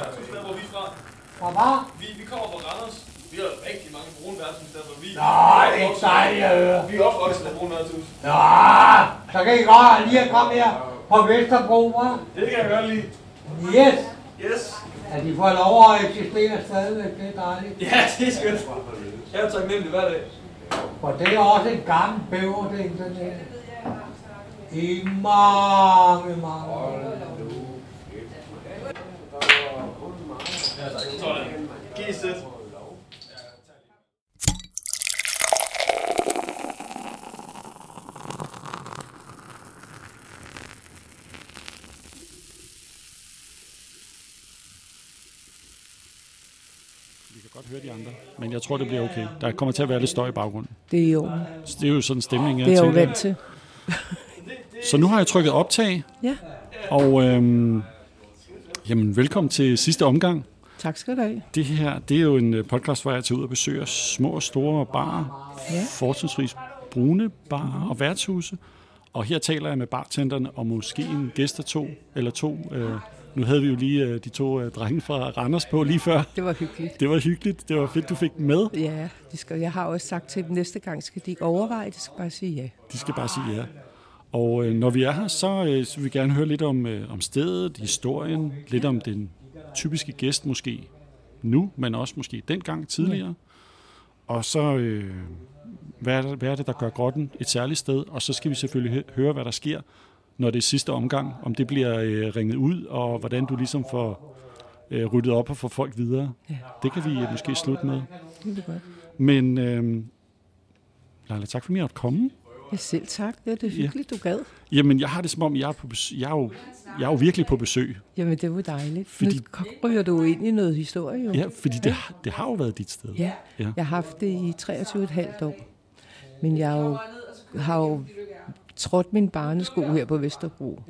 værtshus, der hvor vi er fra. Fra hvad? Vi, vi kommer fra Randers. Vi har rigtig mange brune værtshus, der hvor vi... Nå, det er dejligt at høre. Vi er opvokset med brune værtshus. Nå, så kan I godt lige at komme her på Vesterbro, hva'? Det kan jeg godt lide. Yes! Yes. At de får lov at eksistere stadigvæk, det er dejligt. Ja, det er skønt. Jeg er taknemmelig hver dag. For det er også en gammel bæverding, den her. I mange, mange år. Sådan. Giv et sæt. Vi kan godt høre de andre, men jeg tror, det bliver okay. Der kommer til at være lidt støj i baggrunden. Det er jo, det er jo sådan en stemning, jeg det er jo vant til. Så nu har jeg trykket optag, Ja, og øhm, jamen, velkommen til sidste omgang. Tak skal du have. Det her, det er jo en øh, podcast, hvor jeg tager ud og besøger små og store barer, Ja. fortrinsvis brune barer og værtshuse. Og her taler jeg med bartenderne og måske en gæst af to eller to. Øh, nu havde vi jo lige øh, de to øh, drenge fra Randers på lige før. Det var hyggeligt. Det var hyggeligt. Det var fedt, du fik dem med. Ja, de skal, jeg har også sagt til dem, næste gang skal de ikke overveje, de skal bare sige ja. De skal bare sige ja. Og øh, når vi er her, så, øh, så vil vi gerne høre lidt om, øh, om stedet, historien, lidt om den typiske gæst måske nu, men også måske dengang tidligere. Og så, øh, hvad, er det, hvad er det, der gør grotten et særligt sted? Og så skal vi selvfølgelig hø- høre, hvad der sker, når det er sidste omgang. Om det bliver øh, ringet ud, og hvordan du ligesom får øh, ryddet op og får folk videre. Ja. Det kan vi øh, måske slutte med. Det er godt. Men øh, Leila, tak for mig at komme. Ja, selv tak. Ja, det er hyggeligt, du gad. Jamen, jeg har det som om, jeg er, på besøg. Jeg er, jo, jeg er jo virkelig på besøg. Jamen, det var dejligt. Fordi- Nu ryger du ind i noget historie, jo. Ja, fordi det, har- det har jo været dit sted. Ja, Ja. jeg har haft det i 23,5 år. Men jeg har jo, har jo trådt min barnesko her på Vesterbro.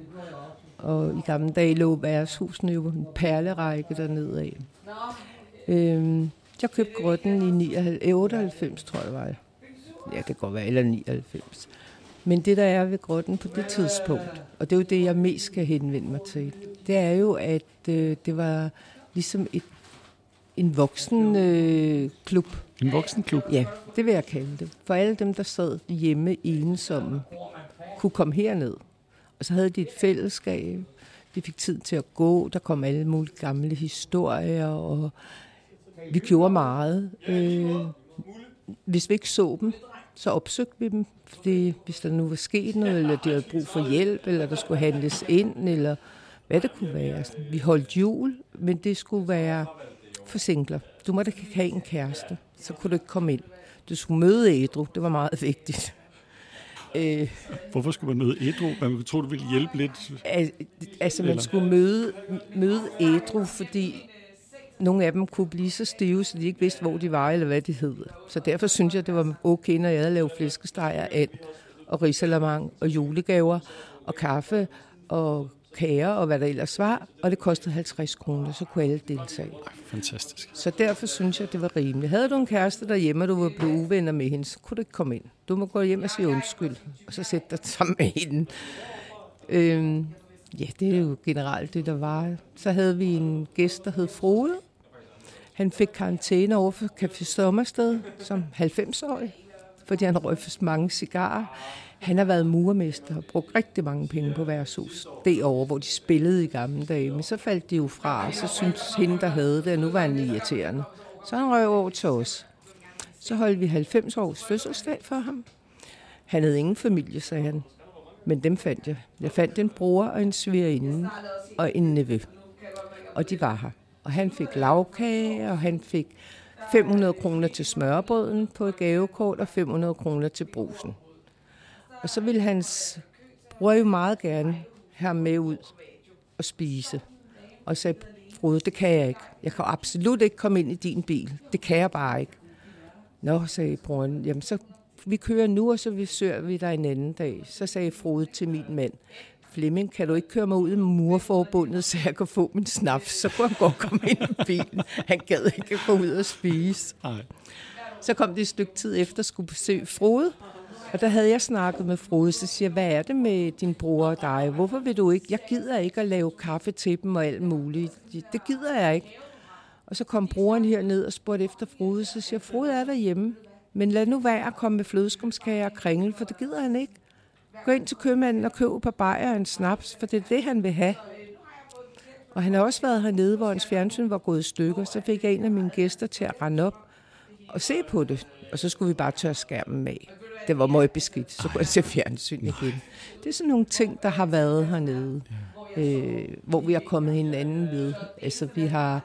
Og i gamle dage lå værtshusene jo en perlerække dernede af. Øhm, jeg købte grotten i 99, 98, tror jeg var. Ja, det kan godt være, eller 99. Men det, der er ved grotten på det tidspunkt, og det er jo det, jeg mest skal henvende mig til, det er jo, at øh, det var ligesom et, en voksen øh, klub. En voksenklub. Ja, det vil jeg kalde det. For alle dem, der sad hjemme ensomme, kunne komme herned. Og så havde de et fællesskab. De fik tid til at gå. Der kom alle mulige gamle historier, og vi gjorde meget. Øh, hvis vi ikke så dem, så opsøgte vi dem. Fordi hvis der nu var sket noget, eller de havde brug for hjælp, eller der skulle handles ind, eller hvad det kunne være. Vi holdt jul, men det skulle være for singler. Du måtte ikke have en kæreste, så kunne du ikke komme ind. Du skulle møde ædru, det var meget vigtigt. Øh, Hvorfor skulle man møde ædru? Man kunne tro, det ville hjælpe lidt. al- altså man Eller? skulle møde, møde ædru, fordi nogle af dem kunne blive så stive, så de ikke vidste, hvor de var, eller hvad de hed. Så derfor synes jeg, det var okay, når jeg havde lavet flæskesteger, and og risalamang og julegaver og kaffe og kager og hvad der ellers var. Og det kostede 50 kroner, så kunne alle deltage. Fantastisk. Så derfor synes jeg, det var rimeligt. Havde du en kæreste derhjemme, og du var blevet uvenner med hende, så kunne du ikke komme ind. Du må gå hjem og sige undskyld, og så sætte dig sammen med hende. Øhm, ja, det er jo generelt det, der var. Så havde vi en gæst, der hed Frode. Han fik karantæne over for Café Sommersted som 90-årig, fordi han røg for mange cigarer. Han har været murmester og brugt rigtig mange penge på værtshus. Derovre, hvor de spillede i gamle dage. Men så faldt de jo fra, og så syntes hende, der havde det, at nu var han irriterende. Så han røg over til os. Så holdt vi 90 års fødselsdag for ham. Han havde ingen familie, sagde han. Men dem fandt jeg. Jeg fandt en bror og en svigerinde og en nevø. Og de var her. Og han fik lavkage, og han fik 500 kroner til smørbrøden på et gavekort, og 500 kroner til brusen. Og så ville hans bror jo meget gerne have ham med ud og spise. Og sagde, Frode, det kan jeg ikke. Jeg kan absolut ikke komme ind i din bil. Det kan jeg bare ikke. Nå, sagde broren, jamen så vi kører nu, og så besøger vi dig en anden dag. Så sagde Frode til min mand, Flemming, kan du ikke køre mig ud i murforbundet, så jeg kan få min snaps? Så kunne han godt komme ind i bilen. Han gad ikke gå ud og spise. Nej. Så kom det et stykke tid efter, skulle besøge Frode. Og der havde jeg snakket med Frode, så siger hvad er det med din bror og dig? Hvorfor vil du ikke? Jeg gider ikke at lave kaffe til dem og alt muligt. Det gider jeg ikke. Og så kom broren her ned og spurgte efter Frode, så siger Frode er derhjemme. Men lad nu være at komme med flødeskumskager og kringel, for det gider han ikke. Gå ind til købmanden og køb på bajer og en snaps, for det er det, han vil have. Og han har også været hernede, hvor hans fjernsyn var gået i stykker. Så fik jeg en af mine gæster til at rende op og se på det. Og så skulle vi bare tørre skærmen af. Det var meget beskidt. Så kunne jeg se fjernsyn igen. Det er sådan nogle ting, der har været hernede. Øh, hvor vi har kommet hinanden ved. Altså, vi har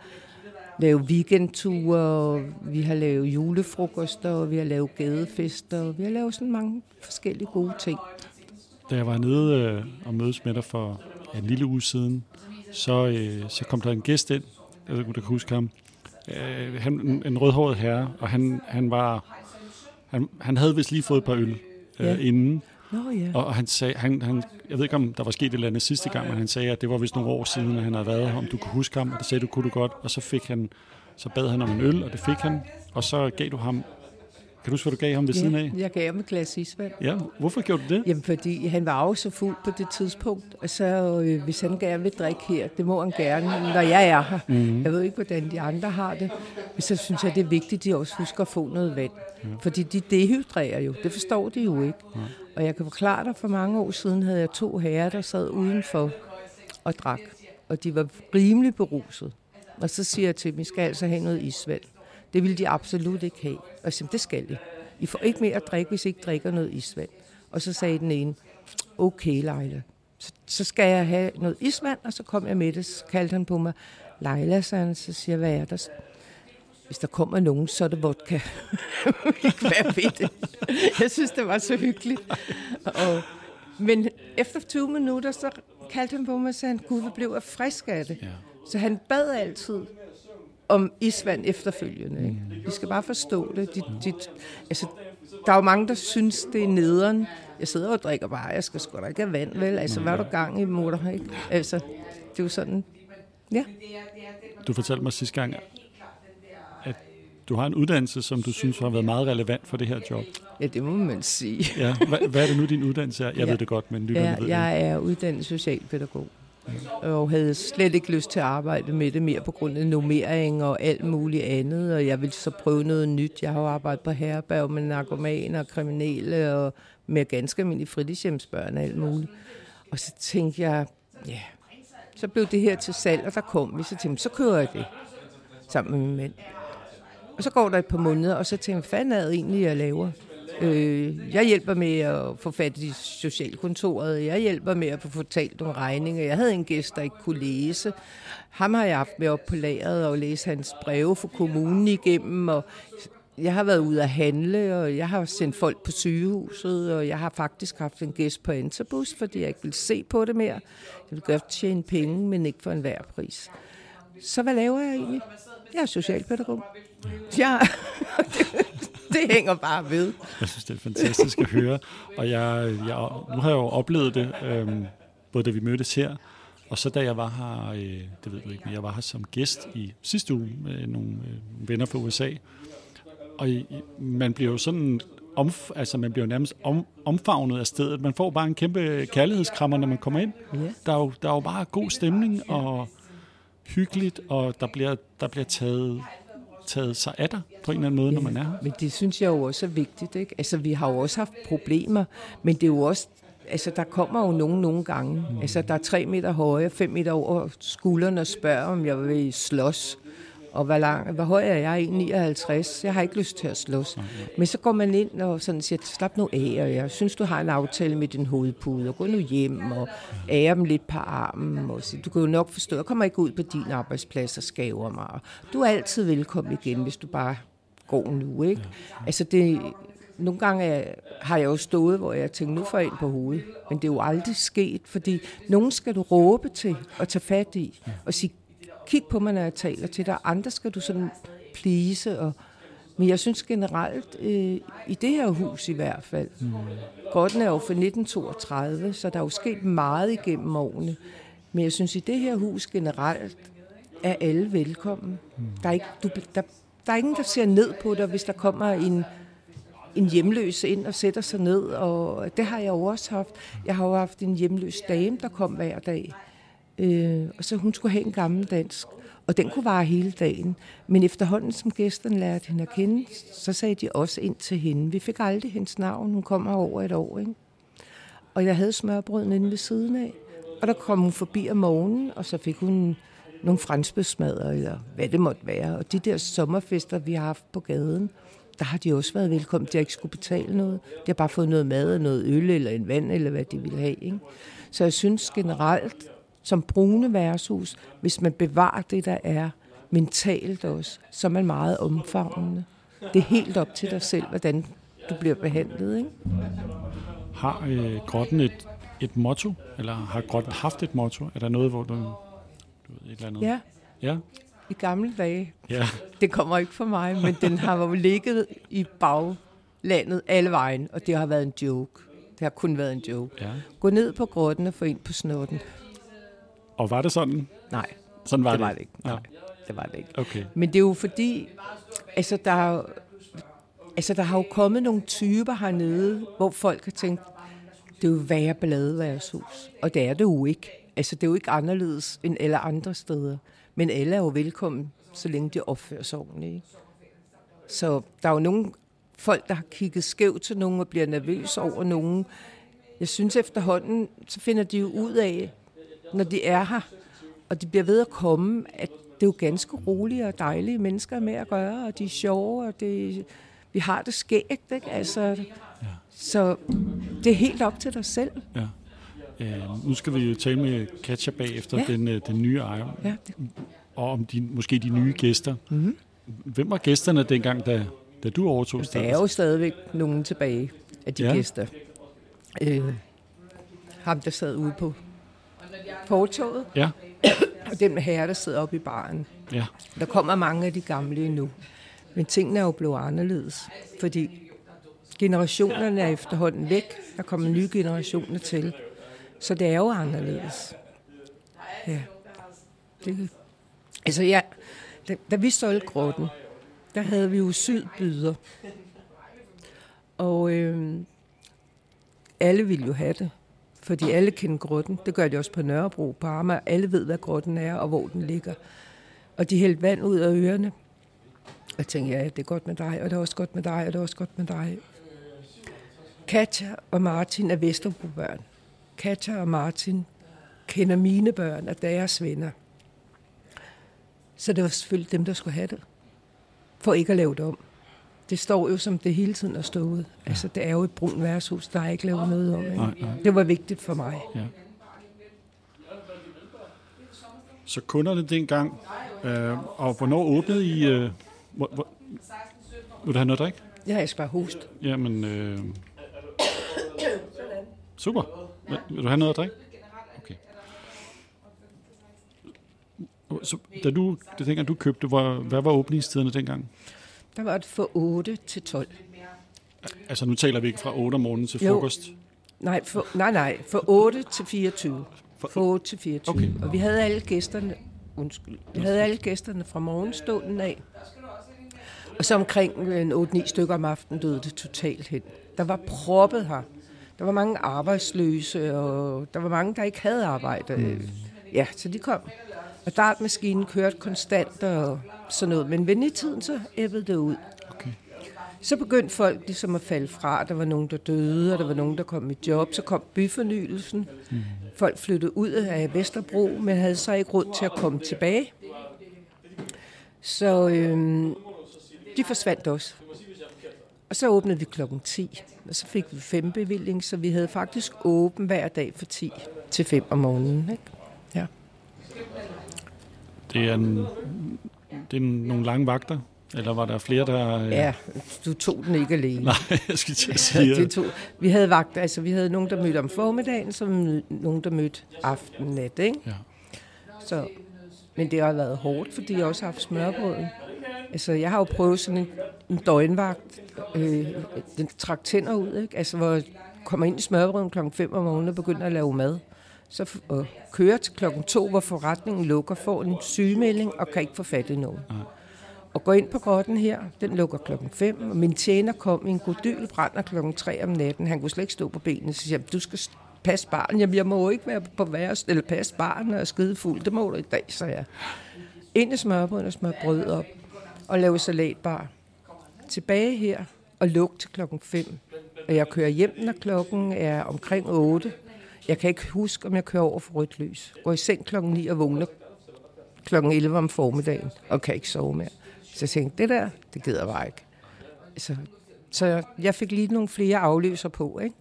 lavet weekendture, vi har lavet julefrokoster, og vi har lavet gadefester, og vi har lavet sådan mange forskellige gode ting. Da jeg var nede øh, og mødes med dig for en lille uge siden, så, øh, så kom der en gæst ind, jeg ved ikke, om du kan huske ham, øh, han, en, en rødhåret herre, og han, han var, han, han havde vist lige fået et par øl øh, Ja. inden, Nå ja. og han sagde, han, han, jeg ved ikke, om der var sket et eller andet sidste gang, men han sagde, at det var vist nogle år siden, at han havde været her, om du kunne huske ham, og det sagde du, kunne du godt, og så fik han, så bad han om en øl, og det fik han, og så gav du ham, kan du huske, hvad du gav ham ved siden af? ja, jeg gav ham et glas isvand. Ja, hvorfor gjorde du det? Jamen, fordi han var jo så fuld på det tidspunkt, og så øh, hvis han gerne vil drikke her, det må han gerne, når jeg er her. Mm. Jeg ved ikke, hvordan de andre har det, men så synes jeg, det er vigtigt, at de også husker at få noget vand. Ja. Fordi de dehydrerer jo, det forstår de jo ikke. Ja. Og jeg kan forklare dig, for mange år siden havde jeg to herrer, der sad udenfor og drak, og de var rimelig beruset. Og så siger jeg til dem, I skal altså have noget isvand. Det ville de absolut ikke have. Og jeg det skal I. I får ikke mere at drikke, hvis I ikke drikker noget isvand. Og så sagde den ene, okay Leila, så, så skal jeg have noget isvand, og så kom jeg med det. Så kaldte han på mig, Leila, han, så siger jeg, hvad er der? Hvis der kommer nogen, så er det vodka. ikke være ved det. Jeg synes, det var så hyggeligt. Og, men efter 20 minutter, så kaldte han på mig og sagde, gud, blev frisk af det. Ja. Så han bad altid om isvand efterfølgende. Ikke? Vi skal bare forstå det. De, de, altså, der er jo mange, der synes, det er nederen. Jeg sidder og drikker bare, jeg skal sgu da ikke have vand, vel? Altså, hvad er du gang i, mutter? Ikke? Altså, det er jo sådan, ja. Du fortalte mig sidste gang, at du har en uddannelse, som du synes har været meget relevant for det her job. Ja, det må man sige. Ja, hvad, hvad er det nu, din uddannelse er? Jeg Ja. ved det godt, men lytterne Ja, ved det. jeg er uddannet socialpædagog. Og havde slet ikke lyst til at arbejde med det mere på grund af nummering og alt muligt andet. Og jeg ville så prøve noget nyt. Jeg har jo arbejdet på herberg med narkomaner og kriminelle og med ganske almindelige fritidshjemsbørn og alt muligt. Og så tænkte jeg, ja, så blev det her til salg, og der kom vi. Så tænkte så kører jeg det sammen med min mand. Og så går der et par måneder, og så tænker jeg, hvad fanden er det egentlig, jeg laver? Øh, jeg hjælper med at få fat i socialkontoret. Jeg hjælper med at få fortalt nogle regninger. Jeg havde en gæst, der ikke kunne læse. Ham har jeg haft med op på lageret og læse hans breve for kommunen igennem. Og jeg har været ude at handle, og jeg har sendt folk på sygehuset, og jeg har faktisk haft en gæst på Interbus, fordi jeg ikke vil se på det mere. Jeg vil godt tjene penge, men ikke for enhver pris. Så hvad laver jeg egentlig? Jeg er socialpædagog. Ja, det, hænger bare ved. Jeg synes, det er fantastisk at høre. Og jeg, jeg, nu har jeg jo oplevet det, øhm, både da vi mødtes her, og så da jeg var her, øh, det ved du ikke, men jeg var her som gæst i sidste uge med nogle øh, venner fra USA. Og i, man bliver jo sådan, omf, altså man bliver jo nærmest om, omfavnet af stedet. Man får bare en kæmpe kærlighedskrammer, når man kommer ind. Ja. Der er jo, der er jo bare god stemning og hyggeligt, og der bliver, der bliver taget, taget sig af dig på en eller anden måde, når man er her. Men det synes jeg jo også er vigtigt. Ikke? Altså, vi har jo også haft problemer, men det er jo også... Altså, der kommer jo nogen nogle gange. Mm. Altså, der er tre meter høje, fem meter over skulderen og spørger, om jeg vil slås. Og hvor, lang, hvor høj er jeg? 1,59. Jeg har ikke lyst til at slås. Men så går man ind og sådan siger, slap nu af, og jeg synes, du har en aftale med din hovedpude, og gå nu hjem og ære dem lidt på armen. Og sige, du kan jo nok forstå, jeg kommer ikke ud på din arbejdsplads og skaver mig. Og Du er altid velkommen igen, hvis du bare går nu, ikke? Altså det, nogle gange har jeg jo stået, hvor jeg tænkte, nu får jeg ind på hovedet. Men det er jo aldrig sket, fordi nogen skal du råbe til og tage fat i og sige, kig på mig, når jeg taler til dig. Andre skal du sådan please. Og, men jeg synes generelt, øh, i det her hus i hvert fald, mm. Grotten er jo fra 1932, så der er jo sket meget igennem årene. Men jeg synes, i det her hus generelt er alle velkommen. Mm. Der, er ikke, du, der, der er ingen, der ser ned på dig, hvis der kommer en en hjemløs ind og sætter sig ned, og det har jeg jo også haft. Jeg har jo haft en hjemløs dame, der kom hver dag, øh, og så hun skulle have en gammel dansk, og den kunne vare hele dagen. Men efterhånden, som gæsterne lærte hende at kende, så sagde de også ind til hende. Vi fik aldrig hendes navn, hun kommer over et år, ikke? Og jeg havde smørbrøden inde ved siden af, og der kom hun forbi om morgenen, og så fik hun nogle franskbesmadder, eller hvad det måtte være. Og de der sommerfester, vi har haft på gaden, der har de også været velkommen. De har ikke skulle betale noget. De har bare fået noget mad og noget øl eller en vand, eller hvad de ville have. Ikke? Så jeg synes generelt, som brune værtshus, hvis man bevarer det, der er mentalt også, så er man meget omfavnende. Det er helt op til dig selv, hvordan du bliver behandlet. Ikke? Har øh, grotten et, et motto, eller har grotten haft et motto? Er der noget, hvor du, du ved, et eller andet? Ja, Ja, i gamle dage. ja. Det kommer ikke fra mig, men den har jo ligget i baglandet alle vejen, og det har været en joke. Det har kun været en joke. ja. Gå ned på grotten og få ind på snotten. Og var det sådan? Nej, Sådan var det det? var det ikke. Ja. Nej, det var det ikke. Okay. Men det er jo fordi, altså der, er altså der har jo kommet nogle typer hernede, hvor folk har tænkt, det er jo værre balladeværshus. Og det er det jo ikke. Altså det er jo ikke anderledes end alle andre steder. Men alle er jo velkommen, så længe de opfører sig ordentligt. Ikke? Så der er jo nogle folk, der har kigget skævt til nogen og bliver nervøse over nogen. Jeg synes efterhånden, så finder de jo ud af, når de er her, og de bliver ved at komme, at det er jo ganske rolige og dejlige mennesker med at gøre, og de er sjove, og det, vi har det skægt, ikke? Altså, ja. Så det er helt op til dig selv. Ja. Øh, nu skal vi jo tale med Katja bagefter, Ja. den, øh, den nye ejer, Ja, det, og om de, måske de nye gæster. Mm-hmm. Hvem var gæsterne dengang, da, da du overtog der stedet? er jo stadigvæk nogen tilbage af de. Ja. gæster. Øh, ham, der sad ude på fortoget, Ja, og den herre, der sidder oppe i baren. ja, Der kommer mange af de gamle endnu. Men tingene er jo blevet anderledes, fordi generationerne er efterhånden væk. Der kommer nye generationer til. Så det er jo anderledes. Ja. Det, altså ja, da, da vi solgte grotten, der havde vi jo sydbyder. Og øh, alle ville jo have det. Fordi alle kender grotten. Det gør de også på Nørrebro, på Amager. Alle ved, hvad grotten er og hvor den ligger. Og de hældte vand ud af ørerne. Og jeg tænkte, ja, det er godt med dig, og det er også godt med dig, og det er også godt med dig. Katja og Martin er Vesterbro-børn. Katja og Martin kender mine børn og deres venner. Så det var selvfølgelig dem, der skulle have det. For ikke at lave det om. Det står jo, som det hele tiden har stået. Altså, det er jo et brun værtshus, der er ikke lavet noget om. Ikke? nej, nej. Det var vigtigt for mig. ja. Så kunderne dengang, øh, og hvornår åbnede I... Øh, hvor, hvor, vil du have noget at drikke? Jeg har bare host. Jamen, øh, super. Vil, vil du have noget at drikke? Okay. Så, da du, det dengang du købte, hvor, hvad var åbningstiderne dengang? Der var det fra 8 til 12. Altså nu taler vi ikke fra 8 om morgenen til Jo. frokost. Nej, for, nej, nej, fra 8 til 24. For- Fra 8 til 24. Okay. Og vi havde alle gæsterne, undskyld, vi havde alle gæsterne fra morgenstunden af. Og så omkring øh, en 8-9 stykker om aftenen døde det totalt hen. Der var proppet her. Der var mange arbejdsløse, og der var mange, der ikke havde arbejde. Mm. Ja, så de kom. Og dartmaskinen kørte konstant og sådan noget. Men ved tiden så æbbede det ud. Okay. Så begyndte folk ligesom at falde fra. Der var nogen, der døde, og der var nogen, der kom i job. Så kom byfornyelsen. Mm. Folk flyttede ud af Vesterbro, men havde så ikke råd til at komme tilbage. Så øhm, de forsvandt også. Og så åbnede vi klokken 10, og så fik vi fem bevilling, så vi havde faktisk åben hver dag fra 10 til 5 om morgenen. Ikke? Det er, en, det er nogle lange vagter, eller var der flere, der... øh, ja, du tog den ikke alene. Nej, jeg skal til at sige... det tog, vi havde vagter, altså vi havde nogen, der mødte om formiddagen, som nogen, der mødte aften nat, ikke? Ja. Så, men det har været hårdt, fordi jeg også har haft smørbrøden. Altså, jeg har jo prøvet sådan en, en døgnvagt, øh, den trak tænder ud, ikke? Altså, hvor jeg kommer ind i smørbrøden klokken 5 om morgenen og begynder at lave mad. Så og kører til klokken 2, hvor forretningen lukker, får en sygemelding og kan ikke få fat i nogen. og går ind på grotten her. Den lukker klokken 5, og min tjener kom i en godyl, brænder klokken 3 om natten. Han kunne slet ikke stå på benene, så siger du skal passe barn. Jamen, jeg må ikke være på værst, eller passe barn og skide fuld. Det må du i dag, så jeg. Ind i smørbrød og smør brød op, og lave salatbar. Tilbage her, og lukke til klokken 5. Og jeg kører hjem, når klokken er omkring 8. Jeg kan ikke huske, om jeg kører over for rødt lys. Går i seng klokken 9 og vågner klokken 11 om formiddagen, og kan ikke sove mere. Så jeg tænkte, det der, det gider jeg bare ikke. Så, så jeg fik lige nogle flere afløser på, ikke?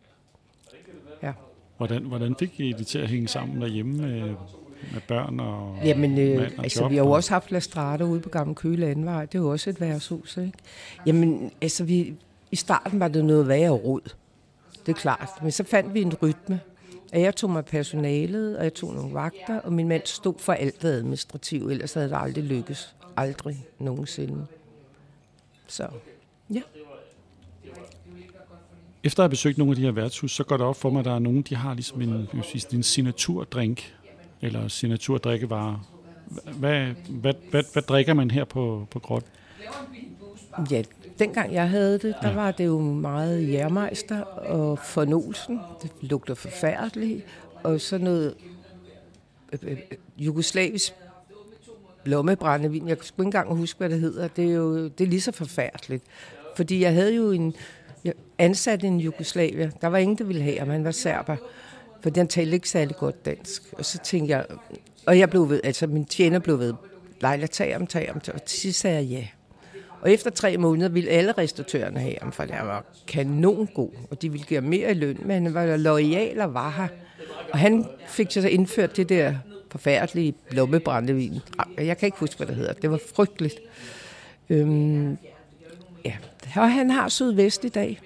Ja. Hvordan, hvordan fik I det til at hænge sammen derhjemme med, med børn og Jamen, øh, mand og altså, job? vi har jo og- også haft Lastrada ude på Gamle Køle Anvej. Det er jo også et værtshus, ikke? Jamen, altså, vi, i starten var det noget værre rod. Det er klart. Men så fandt vi en rytme. At jeg tog mig personalet, og jeg tog nogle vagter, og min mand stod for alt det administrative. Ellers havde det aldrig lykkes. Aldrig nogensinde. Så, ja. Efter at have besøgt nogle af de her værtshus, så går det op for mig, at der er nogen, de har ligesom en, sige, en signaturdrink, eller signaturdrikkevare. Hvad, hvad, hvad, hvad drikker man her på, på grot? Ja, dengang jeg havde det, der var det jo meget jærmeister og fornolsen. Det lugter forfærdeligt. Og så noget øh, øh, jugoslavisk lommebrændevin. Jeg kan ikke engang huske, hvad det hedder. Det er jo det er lige så forfærdeligt. Fordi jeg havde jo en jeg ansat en jugoslavier. Der var ingen, der ville have ham. Han var serber. For den talte ikke særlig godt dansk. Og så tænkte jeg... Og jeg blev ved, altså min tjener blev ved. Leila, tag ham, tag ham. Og til sidst sagde jeg ja. Og efter tre måneder ville alle restauratørerne have ham, for han var kanon god, og de ville give mere i løn, men han var lojal og var her. Og han fik så indført det der forfærdelige blommebrændevin. Jeg kan ikke huske, hvad det hedder. Det var frygteligt. Øhm, ja, og han har Sydvest i dag.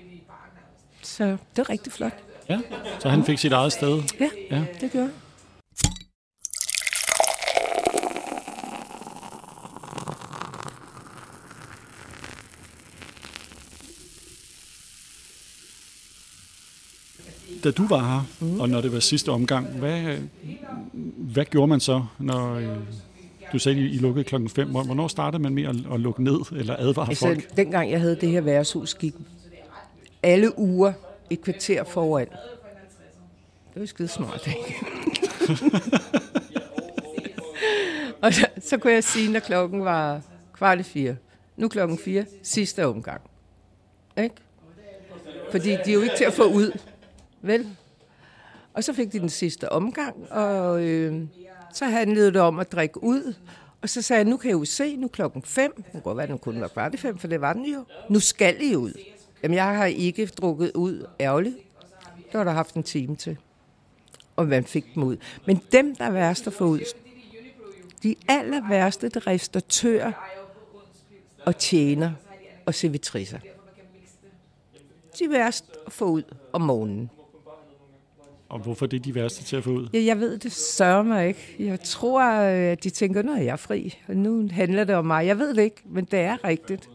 Så det er rigtig flot. Ja, så han fik sit eget sted. Ja, Ja. det gør Da du var her, mm. og når det var sidste omgang, hvad, hvad gjorde man så, når øh, du sagde, I lukkede klokken 5? Hvornår startede man med at, at lukke ned eller advare Altså, folk? dengang jeg havde det her værtshus, gik alle uger et kvarter foran. Det var skide smart, ikke? og så, så kunne jeg sige, når klokken var kvart i fire. Nu klokken fire, sidste omgang. Ikke? Fordi de er jo ikke til at få ud. Vel? Og så fik de den sidste omgang, og øh, så handlede det om at drikke ud. Og så sagde jeg, nu kan jeg jo se, nu klokken fem. Nu kunne godt være, den kunne være kvart i fem, for det var den jo. Nu skal I ud. Jamen, jeg har ikke drukket ud ærgerligt. Det var der haft en time til. Og man fik dem ud. Men dem, der er værst at få ud, de aller værste, det restauratører og tjener og servitriser. De er værst at få ud om morgenen. Og hvorfor det er de værste til at få ud? Ja, jeg ved det sørger mig ikke. Jeg tror, at de tænker, nu er jeg fri, og nu handler det om mig. Jeg ved det ikke, men det er rigtigt.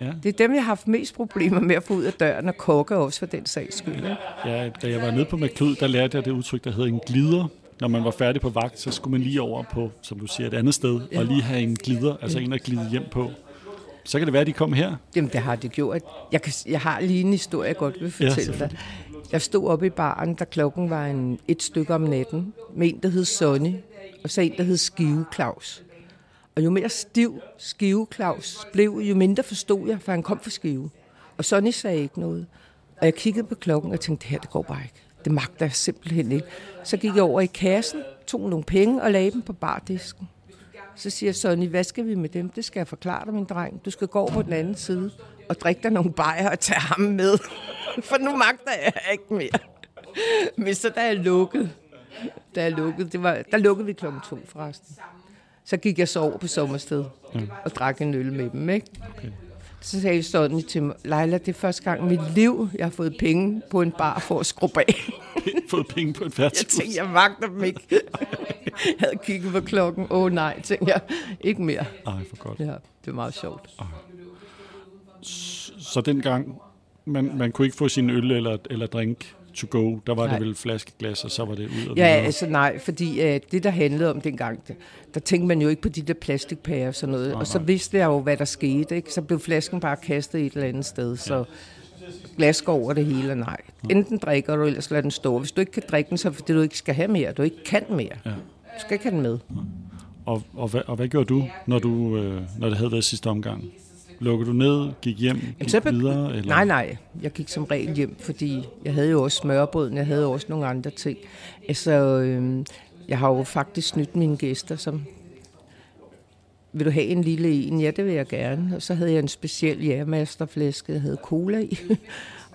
Ja. Det er dem, jeg har haft mest problemer med at få ud af døren, og kokke også for den sags skyld. ikke? Ja, da jeg var nede på McLeod, der lærte jeg det udtryk, der hedder en glider. Når man var færdig på vagt, så skulle man lige over på, som du siger, et andet sted, og lige have en glider, altså en at glide hjem på. Så kan det være, at de kom her. Jamen, det har det gjort. Jeg, kan, jeg har lige en historie, jeg godt vil fortælle dig. Jeg stod oppe i baren, da klokken var en, et stykke om natten, med en, der hed Sonny, og så en, der hed Skive Claus. Og jo mere stiv Skive Claus blev, jo mindre forstod jeg, for han kom fra Skive. Og Sonny sagde ikke noget. Og jeg kiggede på klokken og tænkte, det her, det går bare ikke. Det magter jeg simpelthen ikke. Så gik jeg over i kassen, tog nogle penge og lagde dem på bardisken. Så siger Sonny, hvad skal vi med dem? Det skal jeg forklare dig, min dreng. Du skal gå over på den anden side og drikke dig nogle bajer og tage ham med. For nu magter jeg ikke mere. Men så da jeg lukkede, da jeg lukkede, det var, der lukkede vi klokken to forresten. Så gik jeg så over på sommersted og drak en øl med dem, ikke? Okay. Så sagde Sonny til mig, Leila, det er første gang i mit liv, jeg har fået penge på en bar for at skrubbe af. Fået penge på et Jeg værtshus. tænkte, jeg magter dem ikke. Jeg havde kigget på klokken. Åh oh, nej, tænkte jeg. Ikke mere. Ej, for godt. Ja, det var meget sjovt. Så dengang, man, man kunne ikke få sin øl eller, eller drink to go. Der var Nej. det vel flaskeglas, og så var det ud og Ja, videre. altså nej, fordi uh, det, der handlede om dengang, der, der tænkte man jo ikke på de der plastikpærer og sådan noget. Nej, og så nej. vidste jeg jo, hvad der skete. Ikke? Så blev flasken bare kastet et eller andet sted. Så glas går over det hele, og nej. Enten drikker du, eller så lader den stå. Hvis du ikke kan drikke den, så er det fordi du ikke skal have mere. Du ikke kan mere. Ja. Du skal ikke have den med. Og, og, hvad, og hvad gjorde du, når, du, øh, når det havde været sidste omgang? Lukkede du ned, gik hjem, gik så be- videre? Eller? Nej, nej. Jeg gik som regel hjem, fordi jeg havde jo også smørbrøden, jeg havde også nogle andre ting. Altså, øhm, jeg har jo faktisk snydt mine gæster, som vil du have en lille en? Ja, det vil jeg gerne. Og så havde jeg en speciel jærmasterflaske, der hed cola i.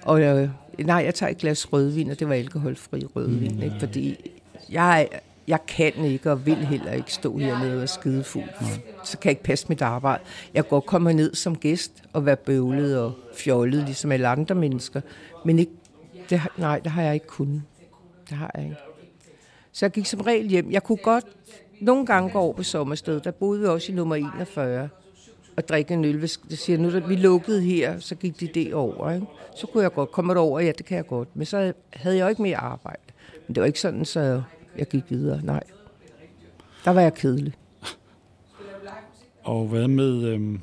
og øh, nej, jeg tager et glas rødvin, og det var alkoholfri rødvin, mm. ikke? fordi jeg, jeg kan ikke og vil heller ikke stå hernede og være skidefuld. Så kan jeg ikke passe mit arbejde. Jeg kan godt komme ned som gæst og være bøvlet og fjollet, ligesom alle andre mennesker. Men ikke, det, nej, det har jeg ikke kunnet. Det har jeg ikke. Så jeg gik som regel hjem. Jeg kunne godt nogle gange gå over på sommersted. Der boede vi også i nummer 41 og drikke en øl. Det siger, nu da vi lukkede her, så gik de det over. Ikke? Så kunne jeg godt komme over, ja, det kan jeg godt. Men så havde jeg jo ikke mere arbejde. Men det var ikke sådan, så jeg gik videre. Nej. Der var jeg kedelig. Og hvad med... Øhm,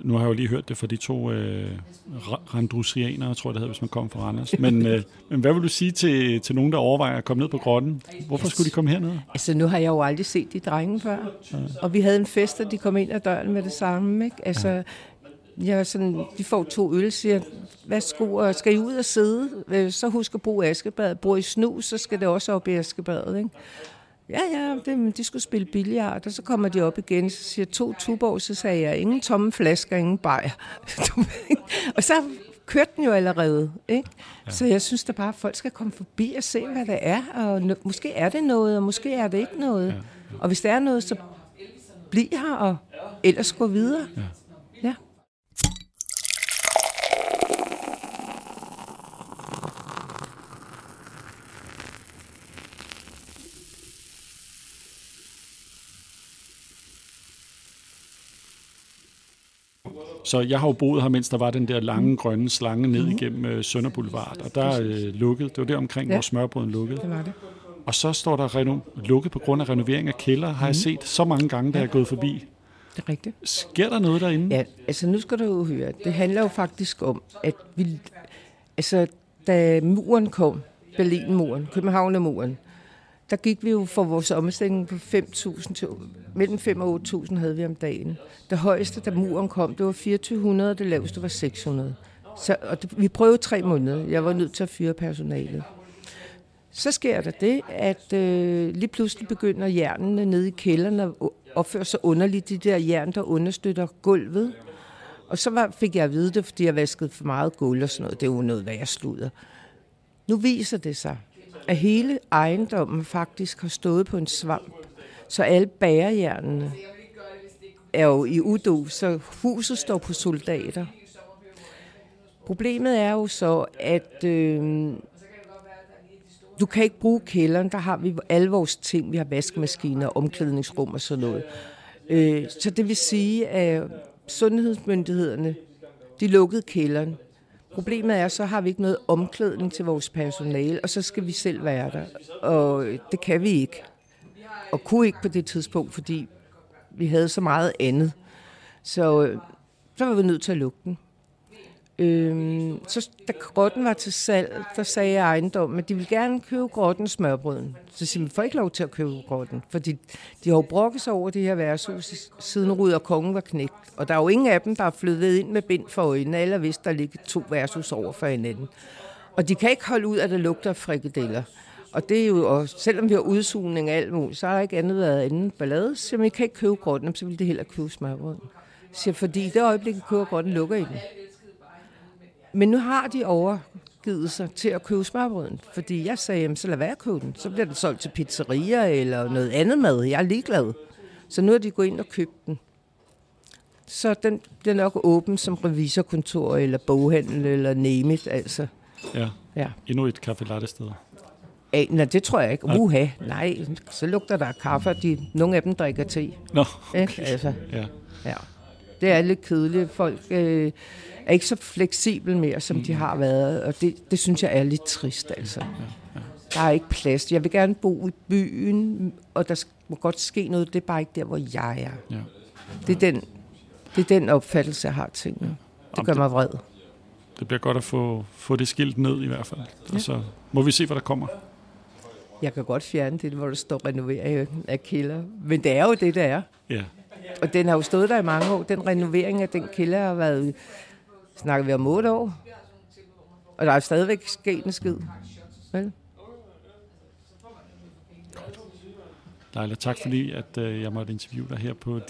nu har jeg jo lige hørt det fra de to øh, ra- randrusianere, tror jeg det hedder, hvis man kommer fra Randers. Men, øh, men hvad vil du sige til, til nogen, der overvejer at komme ned på grotten? Hvorfor skulle de komme herned? Altså, nu har jeg jo aldrig set de drenge før. Og vi havde en fest, og de kom ind ad døren med det samme, ikke? Altså, jeg sådan, de får to øl, siger, værsgo, og skal I ud og sidde? Øh, Så husk at bruge askebad. Bor I snus, så skal det også op i askebadet, ikke? Ja, ja, det, de skulle spille billiard, og så kommer de op igen, så siger to Tuborg, så sagde jeg, ingen tomme flasker, ingen bajer. Og så kørte den jo allerede, ikke? Ja. Så jeg synes da bare, at folk skal komme forbi og se, hvad det er, og no- måske er det noget, og måske er det ikke noget. Ja. Og hvis der er noget, så bliv her, og ellers gå videre. Ja. Så jeg har jo boet her, mens der var den der lange grønne slange ned igennem øh, Sønder Boulevard, og der er øh, lukket. Det var der omkring, ja. Hvor smørbrøden lukkede. Det var det. Og så står der reno- lukket på grund af renovering af kælder, har jeg set så mange gange, da jeg er gået forbi. Det er rigtigt. Sker der noget derinde? Ja, altså nu skal du jo høre, det handler jo faktisk om, at vi, altså da muren kom, Berlinmuren, Københavnermuren, der gik vi jo for vores omstilling på 5.000 til, mellem 5 og 8.000 havde vi om dagen. Det højeste, da muren kom, det var 2.400, og det laveste var 600. Så, og det, vi prøvede tre måneder. Jeg var nødt til at fyre personalet. Så sker der det, at øh, lige pludselig begynder jernene nede i kælderen at opføre sig underligt. De der jern, der understøtter gulvet. Og så var, fik jeg at vide det, fordi jeg vaskede for meget gulv og sådan noget. Det er jo noget hvad jeg sluder. Nu viser det sig, at hele ejendommen faktisk har stået på en svamp. Så alle bærejernene er jo i udo, så huset står på soldater. Problemet er jo så, at øh, du kan ikke bruge kælderen. Der har vi alle vores ting. Vi har vaskemaskiner, omklædningsrum og sådan noget. Øh, så det vil sige, at sundhedsmyndighederne, de lukkede kælderen. Problemet er, så har vi ikke noget omklædning til vores personale, og så skal vi selv være der. Og det kan vi ikke. Og kunne ikke på det tidspunkt, fordi vi havde så meget andet. Så, øh, så var vi nødt til at lukke den. Øhm, så da grotten var til salg, der sagde jeg ejendommen, at de ville gerne købe grotten smørbrøden. Så siger man, får ikke lov til at købe grotten, fordi de har jo brokket sig over det her værtshus, siden Rud og Kongen var knægt. Og der er jo ingen af dem, der er flyttet ind med bind for øjnene. eller hvis der ligger to værtshus over for hinanden. Og de kan ikke holde ud, at det lugter af frikadeller. Og det er jo, og selvom vi har udsugning af alt muligt, så har der ikke andet været anden ballade. Så man, kan ikke købe grotten, så vil det heller købe smørbrøden. Så siger, fordi i det øjeblik, I køber grotten, lukker I den. Men nu har de overgivet sig til at købe smørbrøden, fordi jeg sagde, jamen, så lad være at købe den. Så bliver den solgt til pizzerier eller noget andet mad. Jeg er ligeglad. Så nu er de gået ind og købt den. Så den bliver nok åben som revisorkontor eller boghandel eller name it, altså. Ja. Ja. Endnu et kaffe latte sted. Ej, nej, det tror jeg ikke. Uha, nej, så lugter der af kaffe, og de, nogle af dem drikker te. Nå, Ikke? Altså, ja. ja. Det er lidt kedeligt. Folk, øh, er ikke så fleksibel mere, som de har været, og det, det synes jeg er lidt trist, altså. Der er ikke plads. Jeg vil gerne bo i byen, og der må godt ske noget, det er bare ikke der, hvor jeg er. Ja. Det er den, det er den opfattelse, jeg har tingene. Det gør mig vred. Det bliver godt at få, få det skilt ned i hvert fald. Ja. Og så må vi se, hvad der kommer. Jeg kan godt fjerne det, hvor der står renovering af kælder. Men det er jo det, der er. Ja. Og den har jo stået der i mange år. Den renovering af den kælder har været, snakker vi om otte år. Og der er stadigvæk sket en skid. Vel? Leila, tak fordi at, øh, jeg måtte interviewe dig her på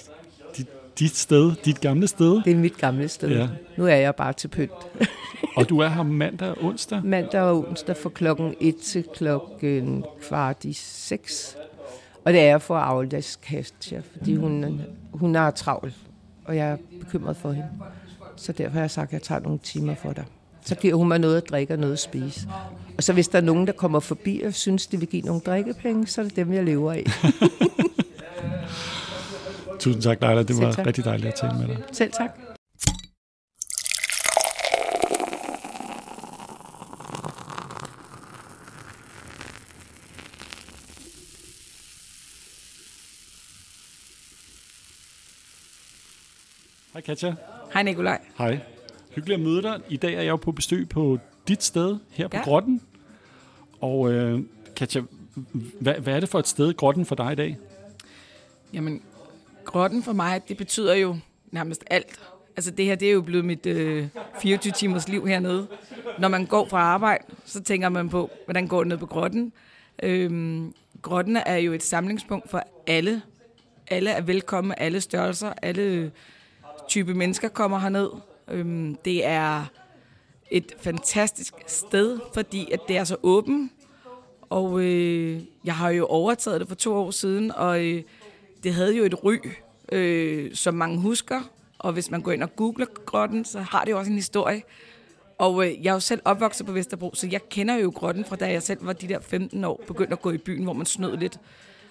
dit, dit sted, dit gamle sted. Det er mit gamle sted. Ja. Nu er jeg bare til pynt. Og du er her mandag og onsdag. Mandag og onsdag fra klokken 1 til klokken kvart i 6. Og det er jeg for Aglas Kastja, fordi hun, hun er travlt, og jeg er bekymret for hende. Så derfor har jeg sagt, at jeg tager nogle timer for dig. Så giver hun mig noget at drikke og noget at spise. Og så hvis der er nogen, der kommer forbi og synes, de vil give nogle drikkepenge, så er det dem, jeg lever af. Tusind tak, Leila. Det var rigtig dejligt at tale med dig. Selv tak. Hej Katja. Hej Nikolaj. Hej. Hyggeligt at møde dig. I dag er jeg jo på besøg på dit sted her på Ja. Grotten. Og øh, Katja, hvad, hvad er det for et sted, Grotten for dig i dag? Jamen, grotten for mig, det betyder jo nærmest alt. Altså det her, det er jo blevet mit øh, 24 timers liv hernede. Når man går fra arbejde, så tænker man på, hvordan går det ned på grotten. Øhm, grotten er jo et samlingspunkt for alle. Alle er velkomne, alle størrelser, alle type mennesker kommer herned. Øhm, det er et fantastisk sted, fordi at det er så åbent. Og øh, jeg har jo overtaget det for to år siden, og øh, det havde jo et ry, øh, som mange husker. Og hvis man går ind og googler grotten, så har det jo også en historie. Og øh, jeg er jo selv opvokset på Vesterbro, så jeg kender jo grotten fra da jeg selv var de der 15 år, begyndte at gå i byen, hvor man snød lidt.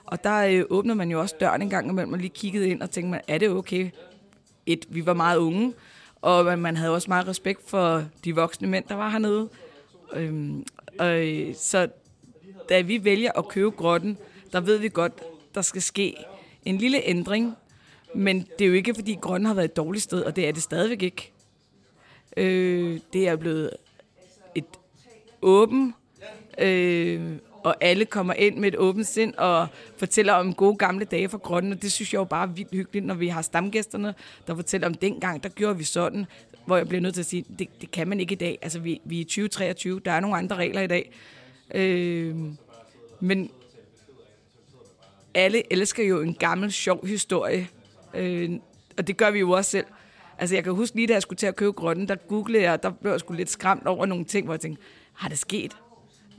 Og der øh, åbnede man jo også døren en gang imellem, og lige kiggede ind og tænkte, man, er det okay? Et, vi var meget unge, og man- havde også meget respekt for de voksne mænd, der var hernede. Øhm, og, så da vi vælger at købe grotten, der ved vi godt, der skal ske en lille ændring. Men det er jo ikke, fordi grotten har været et dårligt sted, og det er det stadigvæk ikke. Øh, det er blevet et åben, øh, og alle kommer ind med et åbent sind og fortæller om gode gamle dage fra grotten, og det synes jeg jo bare er vildt hyggeligt, når vi har stamgæsterne, der fortæller om dengang, der gjorde vi sådan, hvor jeg bliver nødt til at sige, det, det kan man ikke i dag. Altså, vi, vi er i 2023, der er nogle andre regler i dag. Øh, men alle elsker jo en gammel, sjov historie. Øh, og det gør vi jo også selv. Altså, jeg kan huske lige, da jeg skulle til at købe grønne, der googlede jeg, der blev jeg sgu lidt skræmt over nogle ting, hvor jeg tænkte, har det sket?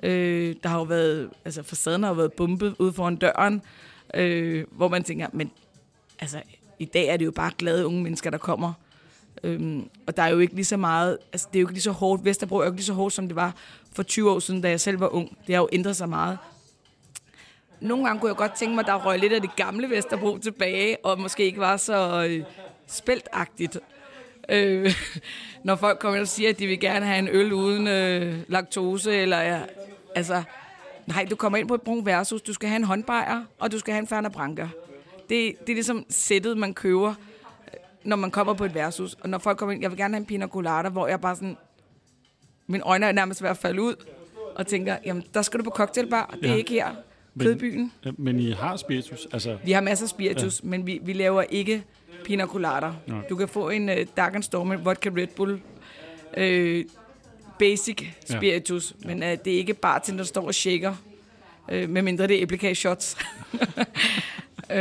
Øh, der har jo været, altså facaden har jo været bumpet ude foran døren, øh, hvor man tænker, men altså, i dag er det jo bare glade unge mennesker, der kommer. Øhm, og der er jo ikke lige så meget, altså det er jo ikke lige så hårdt, Vesterbro er jo ikke lige så hårdt, som det var for 20 år siden, da jeg selv var ung. Det har jo ændret sig meget. Nogle gange kunne jeg godt tænke mig, at der røg lidt af det gamle Vesterbro tilbage, og måske ikke var så øh, spæltagtigt. Øh, når folk kommer og siger, at de vil gerne have en øl uden øh, laktose, eller ja, altså, nej, du kommer ind på et brun versus, du skal have en håndbejer, og du skal have en Ferner Branca. Det, det er ligesom sættet, man køber, når man kommer på et versus. Og når folk kommer ind, jeg vil gerne have en pina colada, hvor jeg bare sådan, mine øjne er nærmest ved at falde ud, og tænker, jamen, der skal du på cocktailbar, det er Ja. Ikke her. Men- Kødbyen. Ja, Men I har spiritus, altså... Vi har masser af spiritus, ja. men vi, vi laver ikke pina colada. Nej. Du kan få en uh, Dark and Storm med vodka Red Bull. Uh, basic spiritus, ja. men uh, det er ikke bare til, der står og shaker. Uh, medmindre det er æblekage shots.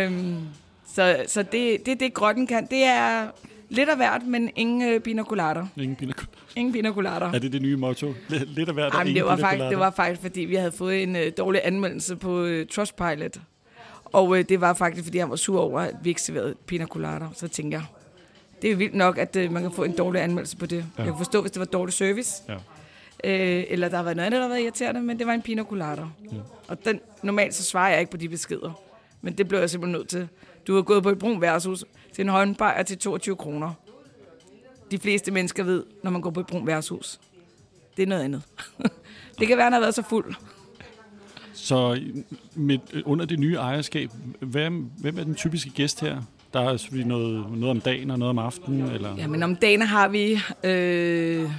um, så så det, det, det grotten kan, det er lidt af hvert, men ingen pina colada. Ingen colada. Ingen colada. Er det det nye motto? Lidt af hvert Jamen, det, var faktisk, det var faktisk, fordi vi havde fået en øh, dårlig anmeldelse på øh, Trustpilot. Og øh, det var faktisk, fordi han var sur over, at vi ikke serverede pina colada. Så tænkte jeg, det er jo vildt nok, at øh, man kan få en dårlig anmeldelse på det. Ja. Jeg kan forstå, hvis det var dårlig service. Ja. Øh, eller der har været noget andet, der har været irriterende, men det var en pina colada. Ja. Og den, normalt så svarer jeg ikke på de beskeder. Men det blev jeg simpelthen nødt til. Du har gået på et brun værtshus til en håndbajer til 22 kroner. de fleste mennesker ved, når man går på et brun værtshus. Det er noget andet. det kan være, at han har været så fuld. Så med, under det nye ejerskab, hvem, hvem er den typiske gæst her? Der er selvfølgelig noget, noget om dagen og noget om aftenen? Eller? Ja, men om dagen har vi øh,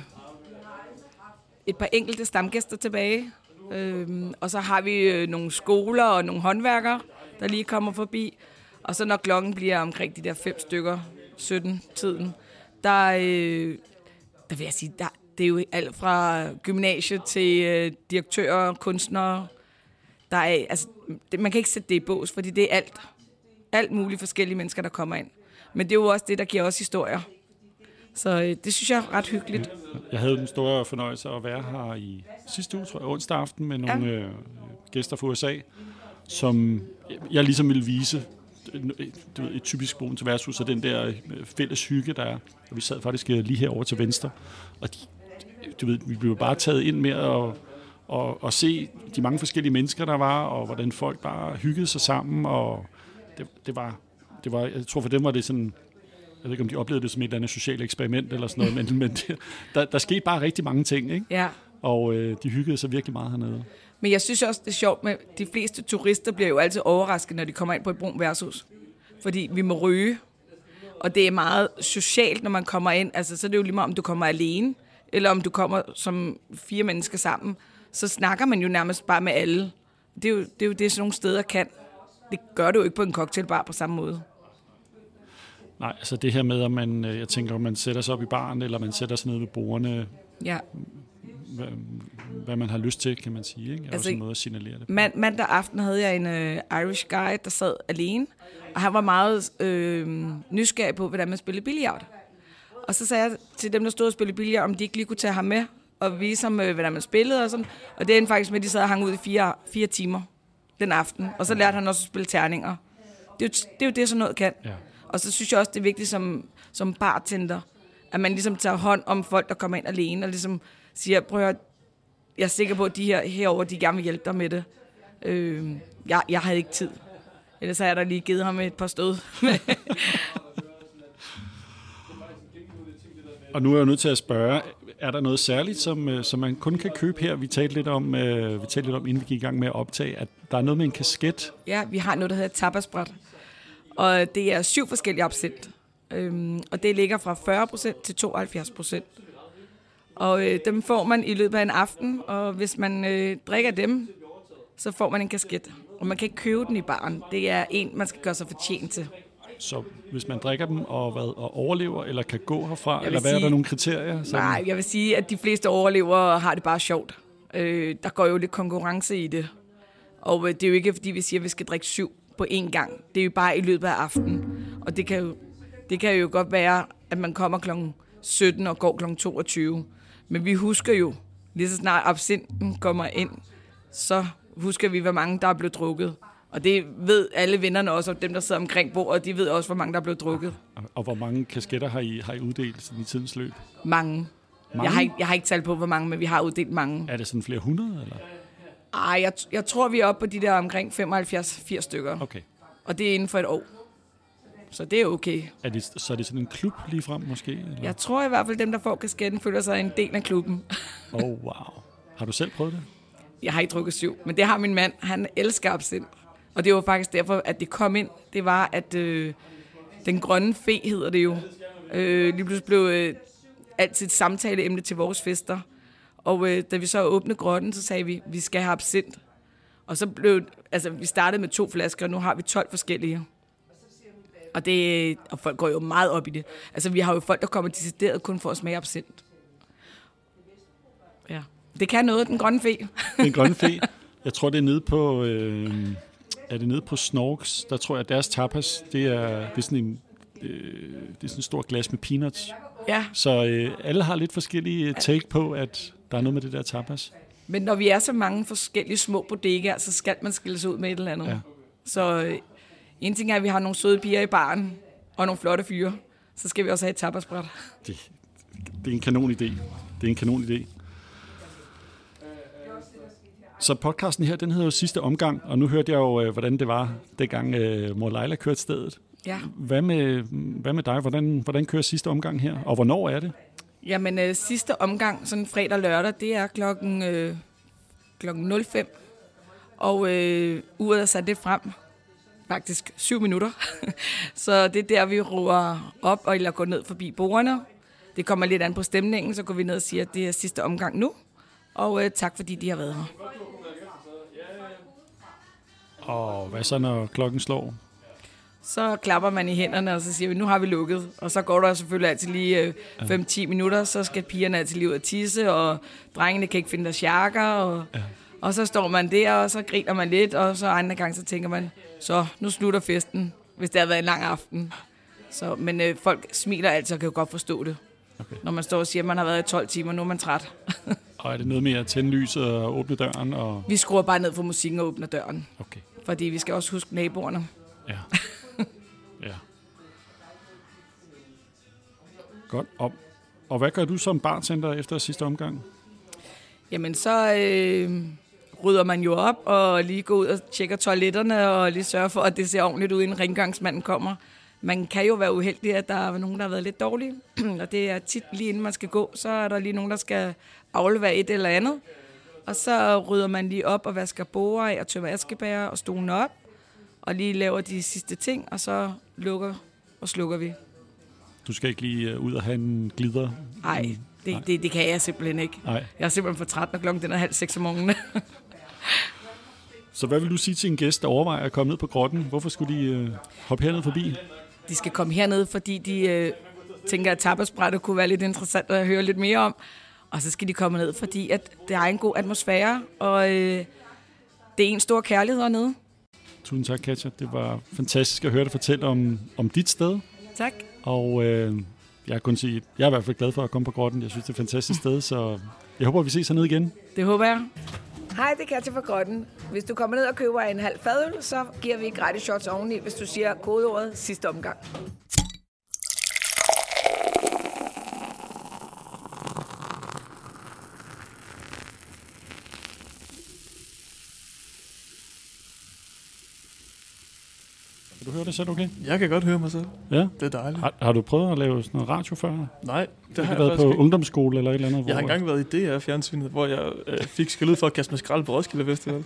et par enkelte stamgæster tilbage. Øh, og så har vi øh, nogle skoler og nogle håndværkere, der lige kommer forbi. Og så når klokken bliver omkring de der fem stykker, 17-tiden, der, øh, der vil jeg sige, der, det er jo alt fra gymnasiet til øh, direktører, kunstnere. Der er, altså, det, man kan ikke sætte det i bås, fordi det er alt. Alt muligt forskellige mennesker, der kommer ind. Men det er jo også det, der giver os historier. Så øh, det synes jeg er ret hyggeligt. Jeg havde den store fornøjelse at være her i sidste uge, tror jeg, onsdag aften, med nogle ja. øh, gæster fra USA, som jeg ligesom ville vise du ved, et typisk til værtshus, og den der øh, fælles hygge, der er. Og vi sad faktisk lige herover til venstre, og de, du ved, vi blev bare taget ind med at og, og se de mange forskellige mennesker, der var, og hvordan folk bare hyggede sig sammen, og det, det var, det var, jeg tror for dem var det sådan, jeg ved ikke, om de oplevede det som et eller andet socialt eksperiment eller sådan noget, men, men det, der, der skete bare rigtig mange ting, ikke? Ja. Og øh, de hyggede sig virkelig meget hernede. Men jeg synes også, det er sjovt med, de fleste turister bliver jo altid overrasket, når de kommer ind på et brun værtshus. Fordi vi må ryge, og det er meget socialt, når man kommer ind. Altså, så er det jo lige meget, om du kommer alene, eller om du kommer som fire mennesker sammen. Så snakker man jo nærmest bare med alle. Det er jo det, er jo det sådan nogle steder kan. Det gør du jo ikke på en cocktailbar på samme måde. Nej, altså det her med, at man, øh, jeg tænker, om man sætter sig op i baren, eller man sætter sig ned ved bordene, Ja. hvad, hvad man har lyst til, kan man sige. Ikke? Er Altså, også en måde at signalere det. på. Man, mandag aften havde jeg en øh, Irish guy, der sad alene, og han var meget øh, nysgerrig på, hvordan man spillede billiard. Og så sagde jeg til dem, der stod og spillede billiard, om de ikke lige kunne tage ham med og vise ham, øh, hvordan man spillede og sådan. Og det endte faktisk med, at de sad og hang ud i fire, fire timer den aften. Og så lærte han også at spille terninger. Det er jo det, er jo det sådan noget kan. Ja. Og så synes jeg også, det er vigtigt som, som bartender, at man ligesom tager hånd om folk, der kommer ind alene, og ligesom siger, prøv at høre, jeg er sikker på, at de her herover de gerne vil hjælpe dig med det. Øh, jeg, jeg havde ikke tid. Ellers har jeg da lige givet ham et par stød. Og nu er jeg nødt til at spørge, er der noget særligt, som, øh, som man kun kan købe her? Vi talte lidt om, øh, vi talte lidt om, inden vi gik i gang med at optage, at der er noget med en kasket. ja, vi har noget, der hedder tapasbræt. Og det er syv forskellige absint. Øhm, og det ligger fra 40% til 72%. Og øh, dem får man i løbet af en aften, og hvis man øh, drikker dem, så får man en kasket. Og man kan ikke købe den i baren. Det er en, man skal gøre sig fortjent til. Så hvis man drikker dem og, hvad, og overlever, eller kan gå herfra, eller hvad er der sige- nogle kriterier? Sådan? Nej, jeg vil sige, at de fleste overlever har det bare sjovt. Øh, der går jo lidt konkurrence i det. Og øh, det er jo ikke, fordi vi siger, at vi skal drikke syv på én gang. Det er jo bare i løbet af aftenen. Og det kan jo, det kan jo godt være, at man kommer kl. 17 og går kl. 22. Men vi husker jo, lige så snart absinten kommer ind, så husker vi, hvor mange der er blevet drukket. Og det ved alle vennerne også, og dem, der sidder omkring bordet, de ved også, hvor mange der er blevet drukket. Og hvor mange kasketter har I, har I uddelt i tidens løb? Mange. Mange? Jeg har, ikke, jeg har ikke talt på, hvor mange, men vi har uddelt mange. Er det sådan flere hundrede? Eller? Ej, jeg, jeg tror, vi er oppe på de der omkring 75-80 stykker. Okay. Og det er inden for et år. Så det er okay. Er det, så er det sådan en klub lige frem måske? Eller? Jeg tror i hvert fald, dem, der får kasketten, føler sig en del af klubben. Oh, wow. Har du selv prøvet det? Jeg har ikke drukket syv, men det har min mand. Han elsker absint. Og det var faktisk derfor, at det kom ind. Det var, at øh, den grønne fe hedder det jo. Øh, lige pludselig blev øh, altid et samtaleemne til vores fester. Og øh, da vi så åbnede grotten, så sagde vi, vi skal have absint. Og så blev, altså vi startede med to flasker, og nu har vi 12 forskellige. Og, det, og folk går jo meget op i det. Altså vi har jo folk, der kommer decideret kun for at smage absint. Ja. Det kan noget, den grønne fe. Den grønne fe. Jeg tror, det er nede på... Øh, er det nede på Snorks? Der tror jeg, at deres tapas, det er, det er sådan en... Øh, det er sådan en stor glas med peanuts. Ja, Så øh, alle har lidt forskellige take på, at der er noget med det der tapas. men når vi er så mange forskellige små bodegaer, så skal man skille sig ud med et eller andet. Ja. Så øh, en ting er, at vi har nogle søde piger i baren, og nogle flotte fyre. Så skal vi også have et tapasbræt. Det, det er en kanon idé. Det er en kanon idé. Så podcasten her, den hedder jo sidste omgang, og nu hørte jeg jo, øh, hvordan det var, dengang øh, mor Leila kørte stedet. Ja. Hvad med, hvad med dig? Hvordan, hvordan kører sidste omgang her? Og hvornår er det? Jamen, øh, sidste omgang, sådan fredag og lørdag, det er klokken, øh, klokken 05. Og øh, uret er sat lidt frem. Faktisk syv minutter. så det er der, vi roer op og eller går ned forbi bordene. Det kommer lidt an på stemningen, så går vi ned og siger, at det er sidste omgang nu. Og øh, tak, fordi de har været her. Og hvad så, når klokken slår? Så klapper man i hænderne, og så siger vi, nu har vi lukket. Og så går der selvfølgelig altid lige øh, 5-10 minutter, så skal pigerne altid lige ud og tisse, og drengene kan ikke finde deres jakker, og, ja. og så står man der, og så griner man lidt, og så andre gange, så tænker man, så nu slutter festen, hvis det har været en lang aften. Så, men øh, folk smiler altid og kan jo godt forstå det. Okay. Når man står og siger, at man har været i 12 timer, nu er man træt. Og er det noget med at tænde lyset og åbne døren? Og... vi skruer bare ned for musikken og åbner døren, Okay, fordi vi skal også huske naboerne. ja. ja. Godt. Og, og hvad gør du som bartender efter sidste omgang? Jamen, så øh, rydder man jo op og lige går ud og tjekker toiletterne og lige sørger for, at det ser ordentligt ud, inden rengøringsmanden kommer. Man kan jo være uheldig, at der er nogen, der har været lidt dårlige, og det er tit lige inden man skal gå, så er der lige nogen, der skal aflevere et eller andet. Og så rydder man lige op og vasker borer af og tømmer askebærer og stolen op, og lige laver de sidste ting, og så lukker og slukker vi. Du skal ikke lige øh, ud og have en glider? Nej, det, det, det kan jeg simpelthen ikke. Nej. Jeg er simpelthen for træt, når klokken den er halv seks om morgenen. Så hvad vil du sige til en gæst, der overvejer at komme ned på grotten? Hvorfor skulle de øh, hoppe herned forbi? De skal komme herned, fordi de øh, tænker, at tapasbrættet kunne være lidt interessant at høre lidt mere om. Og så skal de komme ned, fordi at der er en god atmosfære, og øh, det er en stor kærlighed hernede. Tusind tak, Katja. Det var fantastisk at høre dig fortælle om, om dit sted. Tak. Og øh, jeg kan kun sige, jeg er i hvert fald glad for at komme på grotten. Jeg synes, det er et fantastisk sted, så jeg håber, vi ses hernede igen. Det håber jeg. Hej, det er Katja fra Grønnen. Hvis du kommer ned og køber en halv fadøl, så giver vi gratis shots oveni, hvis du siger kodeordet sidste omgang. Høre det selv, okay? Jeg kan godt høre mig selv. Ja. Det er dejligt. Har, har du prøvet at lave sådan noget radio før? Har Nej, det du har jeg været på ikke. ungdomsskole eller et eller andet? Jeg har engang været i DR-fjernsynet, hvor jeg øh, fik skæld ud for at kaste med skrald på Roskilde Festival.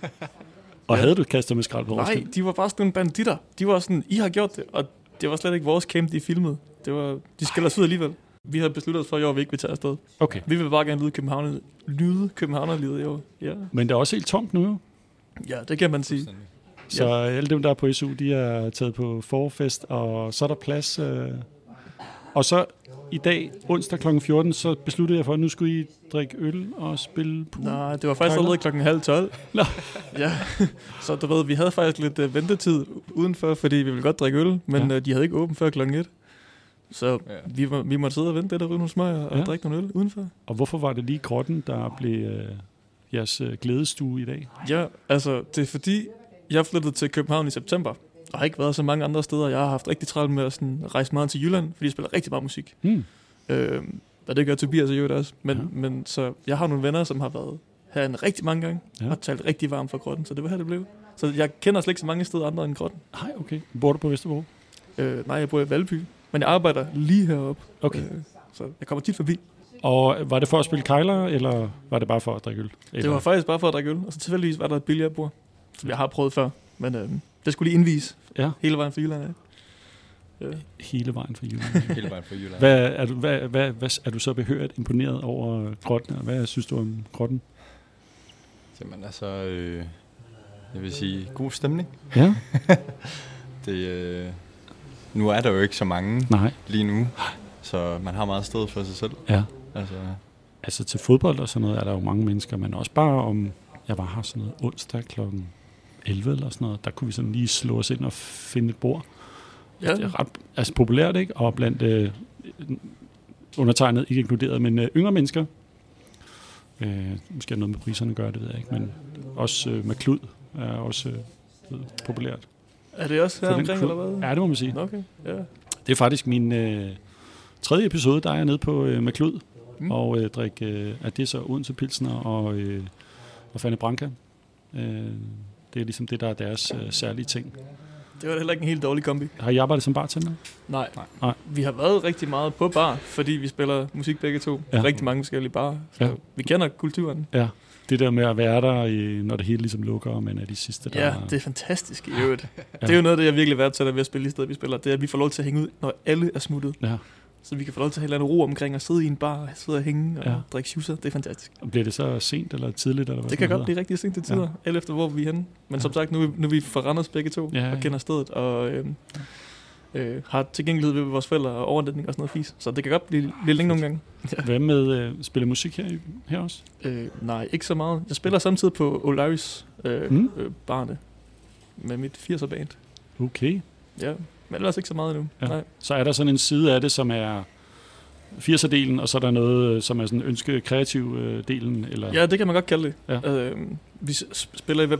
Og havde du kastet med skrald på Nej, Roskilde? de var bare sådan nogle banditter. De var sådan, I har gjort det, og det var slet ikke vores camp, de filmede. Det var, de skælder os ud alligevel. Vi havde besluttet os for i år, at vi ikke vil tage afsted. Okay. Vi vil bare gerne lyde København, lyde Københavnerlivet i år. Ja. Men det er også helt tomt nu, jo. ja, det kan man sige. Så alle dem, der er på SU, de er taget på forfest, og så er der plads. Øh. Og så i dag, onsdag kl. 14, så besluttede jeg for, at nu skulle I drikke øl og spille pool. Nej, det var faktisk allerede klokken halv tolv. Nå. Ja, så du ved, vi havde faktisk lidt uh, ventetid udenfor, fordi vi ville godt drikke øl, men Ja. ja. uh, de havde ikke åbent før klokken et. Så Ja. ja. vi, må, vi måtte sidde og vente lidt og nogle smøger og Ja. ja. drikke noget øl udenfor. Og hvorfor var det lige grotten, der blev øh, jeres øh, glædestue i dag? Ja, altså, det er fordi, jeg flyttede til København i september, og har ikke været så mange andre steder. Jeg har haft rigtig travlt med at sådan, rejse meget til Jylland, fordi jeg spiller rigtig meget musik. Hmm. Øh, og det gør Tobias og Jørgen også. Men, Ja. men så jeg har nogle venner, som har været her en rigtig mange gange, Ja. og talt rigtig varmt for grotten, så det var her, det blev. Så jeg kender slet ikke så mange steder andre end grotten. Nej, okay. Bor du på Vesterbro? Øh, nej, jeg bor i Valby, men jeg arbejder lige heroppe. Okay. Øh, så jeg kommer tit forbi. Og var det for at spille kejler, eller var det bare for at drikke øl? Eller? Det var faktisk bare for at drikke øl, og så tilfældigvis var der et billardbord, som jeg har prøvet før. Men øh, det skulle lige indvise Ja, hele vejen fra Jylland af. Ja. hele vejen fra Jylland. Hele vejen fra Jylland. Hvad, er, du, hvad, hvad, hvad, er du så behørt imponeret over grotten? og Hvad synes du om grotten? Jamen altså, øh, jeg vil sige, god stemning. Ja. Det, øh, nu er der jo ikke så mange Nej. lige nu, så man har meget sted for sig selv. Ja. Altså, Altså til fodbold og sådan noget er der jo mange mennesker, men også bare om, jeg var her sådan noget onsdag kl. 11 eller sådan noget, der kunne vi sådan lige slå os ind og finde et bord. Ja. Det er ret altså populært, ikke? Og blandt øh, undertegnet, ikke inkluderet, men øh, yngre mennesker. Øh, måske noget med priserne at gøre, det ved jeg ikke, men også øh, med klud er også øh, ved, populært. Er det også her For omkring, eller hvad? Ja, det må man sige. Okay, ja. Det er faktisk min øh, tredje episode, der er jeg nede på øh, med klud Mm. og øh, drikke, øh, er det så Odense Pilsner og, øh, og Fanny Branca. Øh, det er ligesom det, der er deres øh, særlige ting. Det var heller ikke en helt dårlig kombi. Har I arbejdet som bartender? Nej. Nej. Vi har været rigtig meget på bar, fordi vi spiller musik begge to. Ja. Ja. Rigtig mange forskellige barer. Så Ja. ja. vi kender kulturen. Det der med at være der, i, når det hele ligesom lukker, man er de sidste, der... Ja, det er fantastisk i øvrigt. Ja. Det er jo noget af det, jeg virkelig værdsætter ved at spille i stedet, vi spiller. Det er, at vi får lov til at hænge ud, når alle er smuttet. Ja. Så vi kan få lov til at have eller anden ro omkring og sidde i en bar, og sidde og hænge og Ja. ja. drikke schusser. Det er fantastisk. Bliver det så sent eller tidligt? Eller hvad Det kan godt blive rigtig sent til tider, Ja. ja. alt efter hvor vi er henne. Men Ja. som sagt, nu, vi- nu er vi fra Randers begge to, Ja, ja, ja. og kender stedet, og øh, øh, har tilgængelighed ved vores forældre og overnatning og sådan noget fis. Så det kan godt blive lidt længe nogle gange. Hvad med øh, spiller musik her, her også? Øh, nej, ikke så meget. Jeg spiller samtidig på Olaris øh, mm. øh, barne med mit 80'er band. Okay. Ja, men ellers ikke så meget endnu. Ja. Nej. Så er der sådan en side af det, som er 80'er-delen, og så er der noget, øh, som er sådan ønske-kreativ-delen? Eller? Ja, det kan man godt kalde det. Ja. Øh, vi spiller i hver,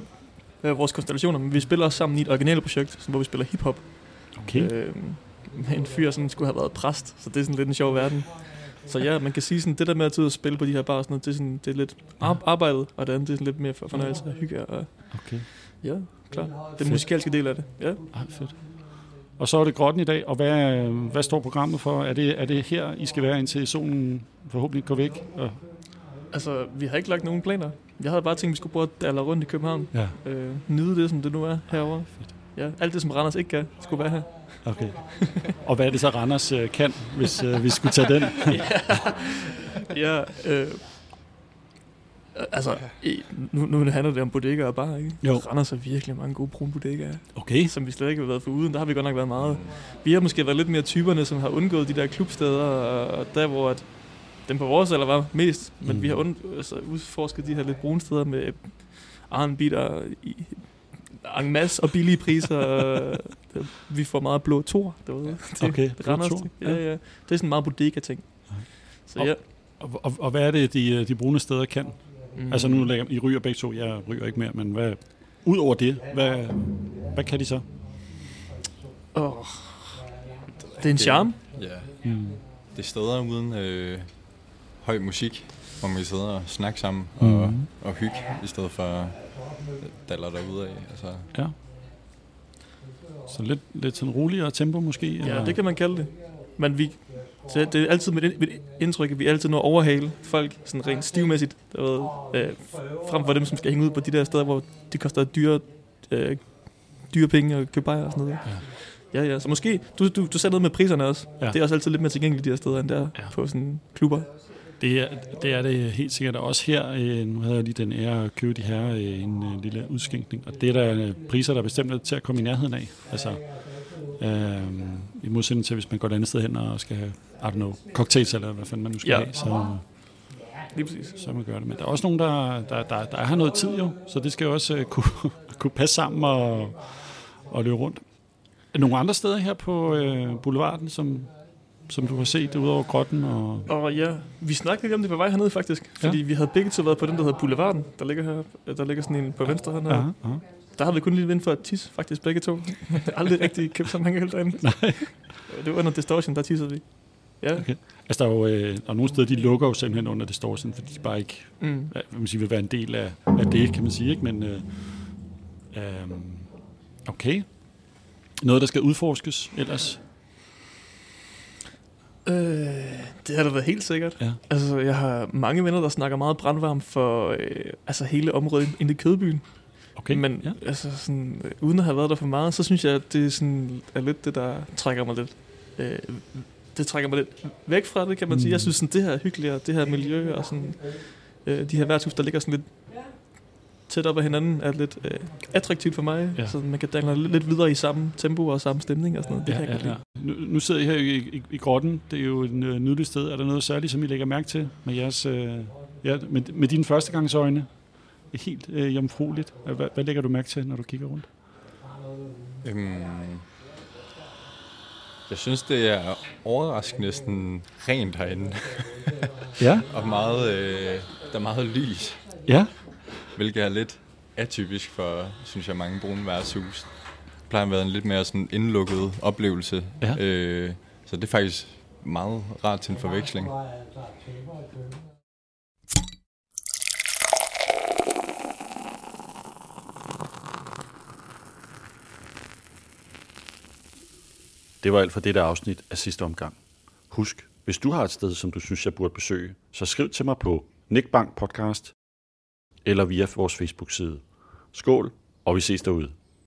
hver vores konstellationer, men vi spiller også sammen i et originalt projekt, hvor vi spiller hiphop. Okay. Øh, med en fyr, som skulle have været præst, så det er sådan lidt en sjov verden. Så ja, man kan sige sådan, det der med at tage ud og spille på de her bar, og sådan noget, det er, sådan, det er lidt ar- arbejdet, og det andet det er sådan lidt mere for fornøjelse og hygge. Og, okay. ja, klar. Den musikalske del af det. Ja. Ej, fedt. Og så er det grotten i dag, og hvad, hvad står programmet for? Er det, er det her, I skal være, indtil solen forhåbentlig går væk? Og, Altså, vi har ikke lagt nogen planer. Jeg havde bare tænkt, at vi skulle prøve at rundt i København. ja, Øh, nyde det, som det nu er herovre. Ja, alt det, som Randers ikke kan, skulle være her. okay. og hvad er det så, Randers øh, kan, hvis øh, vi skulle tage den? ja, øh, altså, i, nu, nu handler det om bodegaer og bar, ikke? Jo. Randers har virkelig mange gode brune bodegaer, Okay. som vi slet ikke har været for uden. Der har vi godt nok været meget. Vi har måske været lidt mere typerne, som har undgået de der klubsteder, og, der, hvor at dem på vores alder var mest. Men Mm. mm. vi har und, altså, udforsket de her lidt brune steder med der i en masse og billige priser. vi får meget blå tor derude. til Okay, blå Randers. Thor, Ja, ja. ja. Det er sådan meget bodega-ting. Så Og- ja. Og, og, og hvad er det, de, øh, de brune steder kan? Mm. Altså nu lægger I ryger begge to, jeg ryger ikke mere, men hvad, ud over det, hvad, hvad kan de så? Oh. Det er en charme. Ja, Mm. det er steder uden øh, høj musik, hvor man kan sidde og snakke sammen Mhm. og, og hygge, i stedet for daller derude af. Altså, Ja. Så lidt, lidt sådan roligere tempo måske? Ja, det kan man kalde det. Men vi, så det er altid mit, mit indtryk, at vi altid når at overhale folk sådan rent stivmæssigt, der ved, øh, frem for dem, som skal hænge ud på de der steder, hvor de koster dyre, øh, dyre penge at købe bajer og sådan noget. Ja. ja, ja. Så måske, du, du, du sagde noget med priserne også. Ja. Det er også altid lidt mere tilgængeligt de her steder, end der Ja. på sådan klubber. Det er, det er det helt sikkert også her. Øh, nu havde jeg lige den ære at købe de her øh, en øh, lille udskænkning, og det er der øh, priser, der er bestemt til at komme i nærheden af. Altså, øh, i modsætning til, hvis man går et andet sted hen og skal have, I don't know, cocktails eller hvad fanden man nu skal Ja. have, så, Lige præcis. så man gør det. Men der er også nogen, der, der, der, der har noget tid jo, så det skal jo også øh, kunne, kunne passe sammen og, og løbe rundt. Er nogle andre steder her på øh, boulevarden, som, som du har set ud over grotten? Og, Og ja, vi snakkede lidt om det på vej hernede faktisk, fordi ja. vi havde begge to været på den, der hedder Boulevarden, der ligger her, der ligger sådan en på venstre hånd her. Aha, aha. Der havde vi kun lige vind for at tisse, faktisk begge to. Aldrig rigtig købt så mange øl derinde. Nej. Det var under Distortion, der tissede vi. Ja. Okay. Altså, der er jo øh, der er nogle steder, de lukker jo simpelthen under distortion, fordi de bare ikke Mm. hvad man sige, vil være en del af, af det, kan man sige. Ikke? Men øh, øh, okay. Noget, der skal udforskes ellers. Øh, det har da været helt sikkert. Ja. Altså, jeg har mange venner, der snakker meget brandvarmt for øh, altså hele området inde i Kødbyen. Okay. Men ja. altså, sådan, øh, uden at have været der for meget, så synes jeg, at det er, sådan, er lidt det, der trækker mig lidt. Øh, det trækker mig lidt væk fra det, kan man mm. sige. Jeg synes, sådan, det her er hyggeligt, og det her miljø, og sådan, øh, de her værtshus, der ligger sådan lidt tæt op ad hinanden, er lidt øh, attraktivt for mig. Ja. Så man kan dangle lidt, lidt videre i samme tempo og samme stemning og sådan noget. Det Ja, kan ja, ja. Nu, nu sidder I her i, i, i grotten. Det er jo en øh, nydeligt sted. Er der noget særligt, som I lægger mærke til med jeres, øh, ja, med, med dine førstegangsøjne? Helt øh, jomfrueligt. Hvad, hvad lægger du mærke til, når du kigger rundt? øhm, jeg synes, det er overraskende sådan rent herinde, Ja. og meget, øh, der er meget lys, Ja. hvilket er lidt atypisk for, synes jeg, mange brune værtshus. Det plejer at være en lidt mere sådan indlukket oplevelse, Ja. øh, så det er faktisk meget rart til en forveksling. Det var alt for det der afsnit af sidste omgang. Husk, hvis du har et sted, som du synes, jeg burde besøge, så skriv til mig på Nick Bank Podcast eller via vores Facebook-side. Skål, og vi ses derude.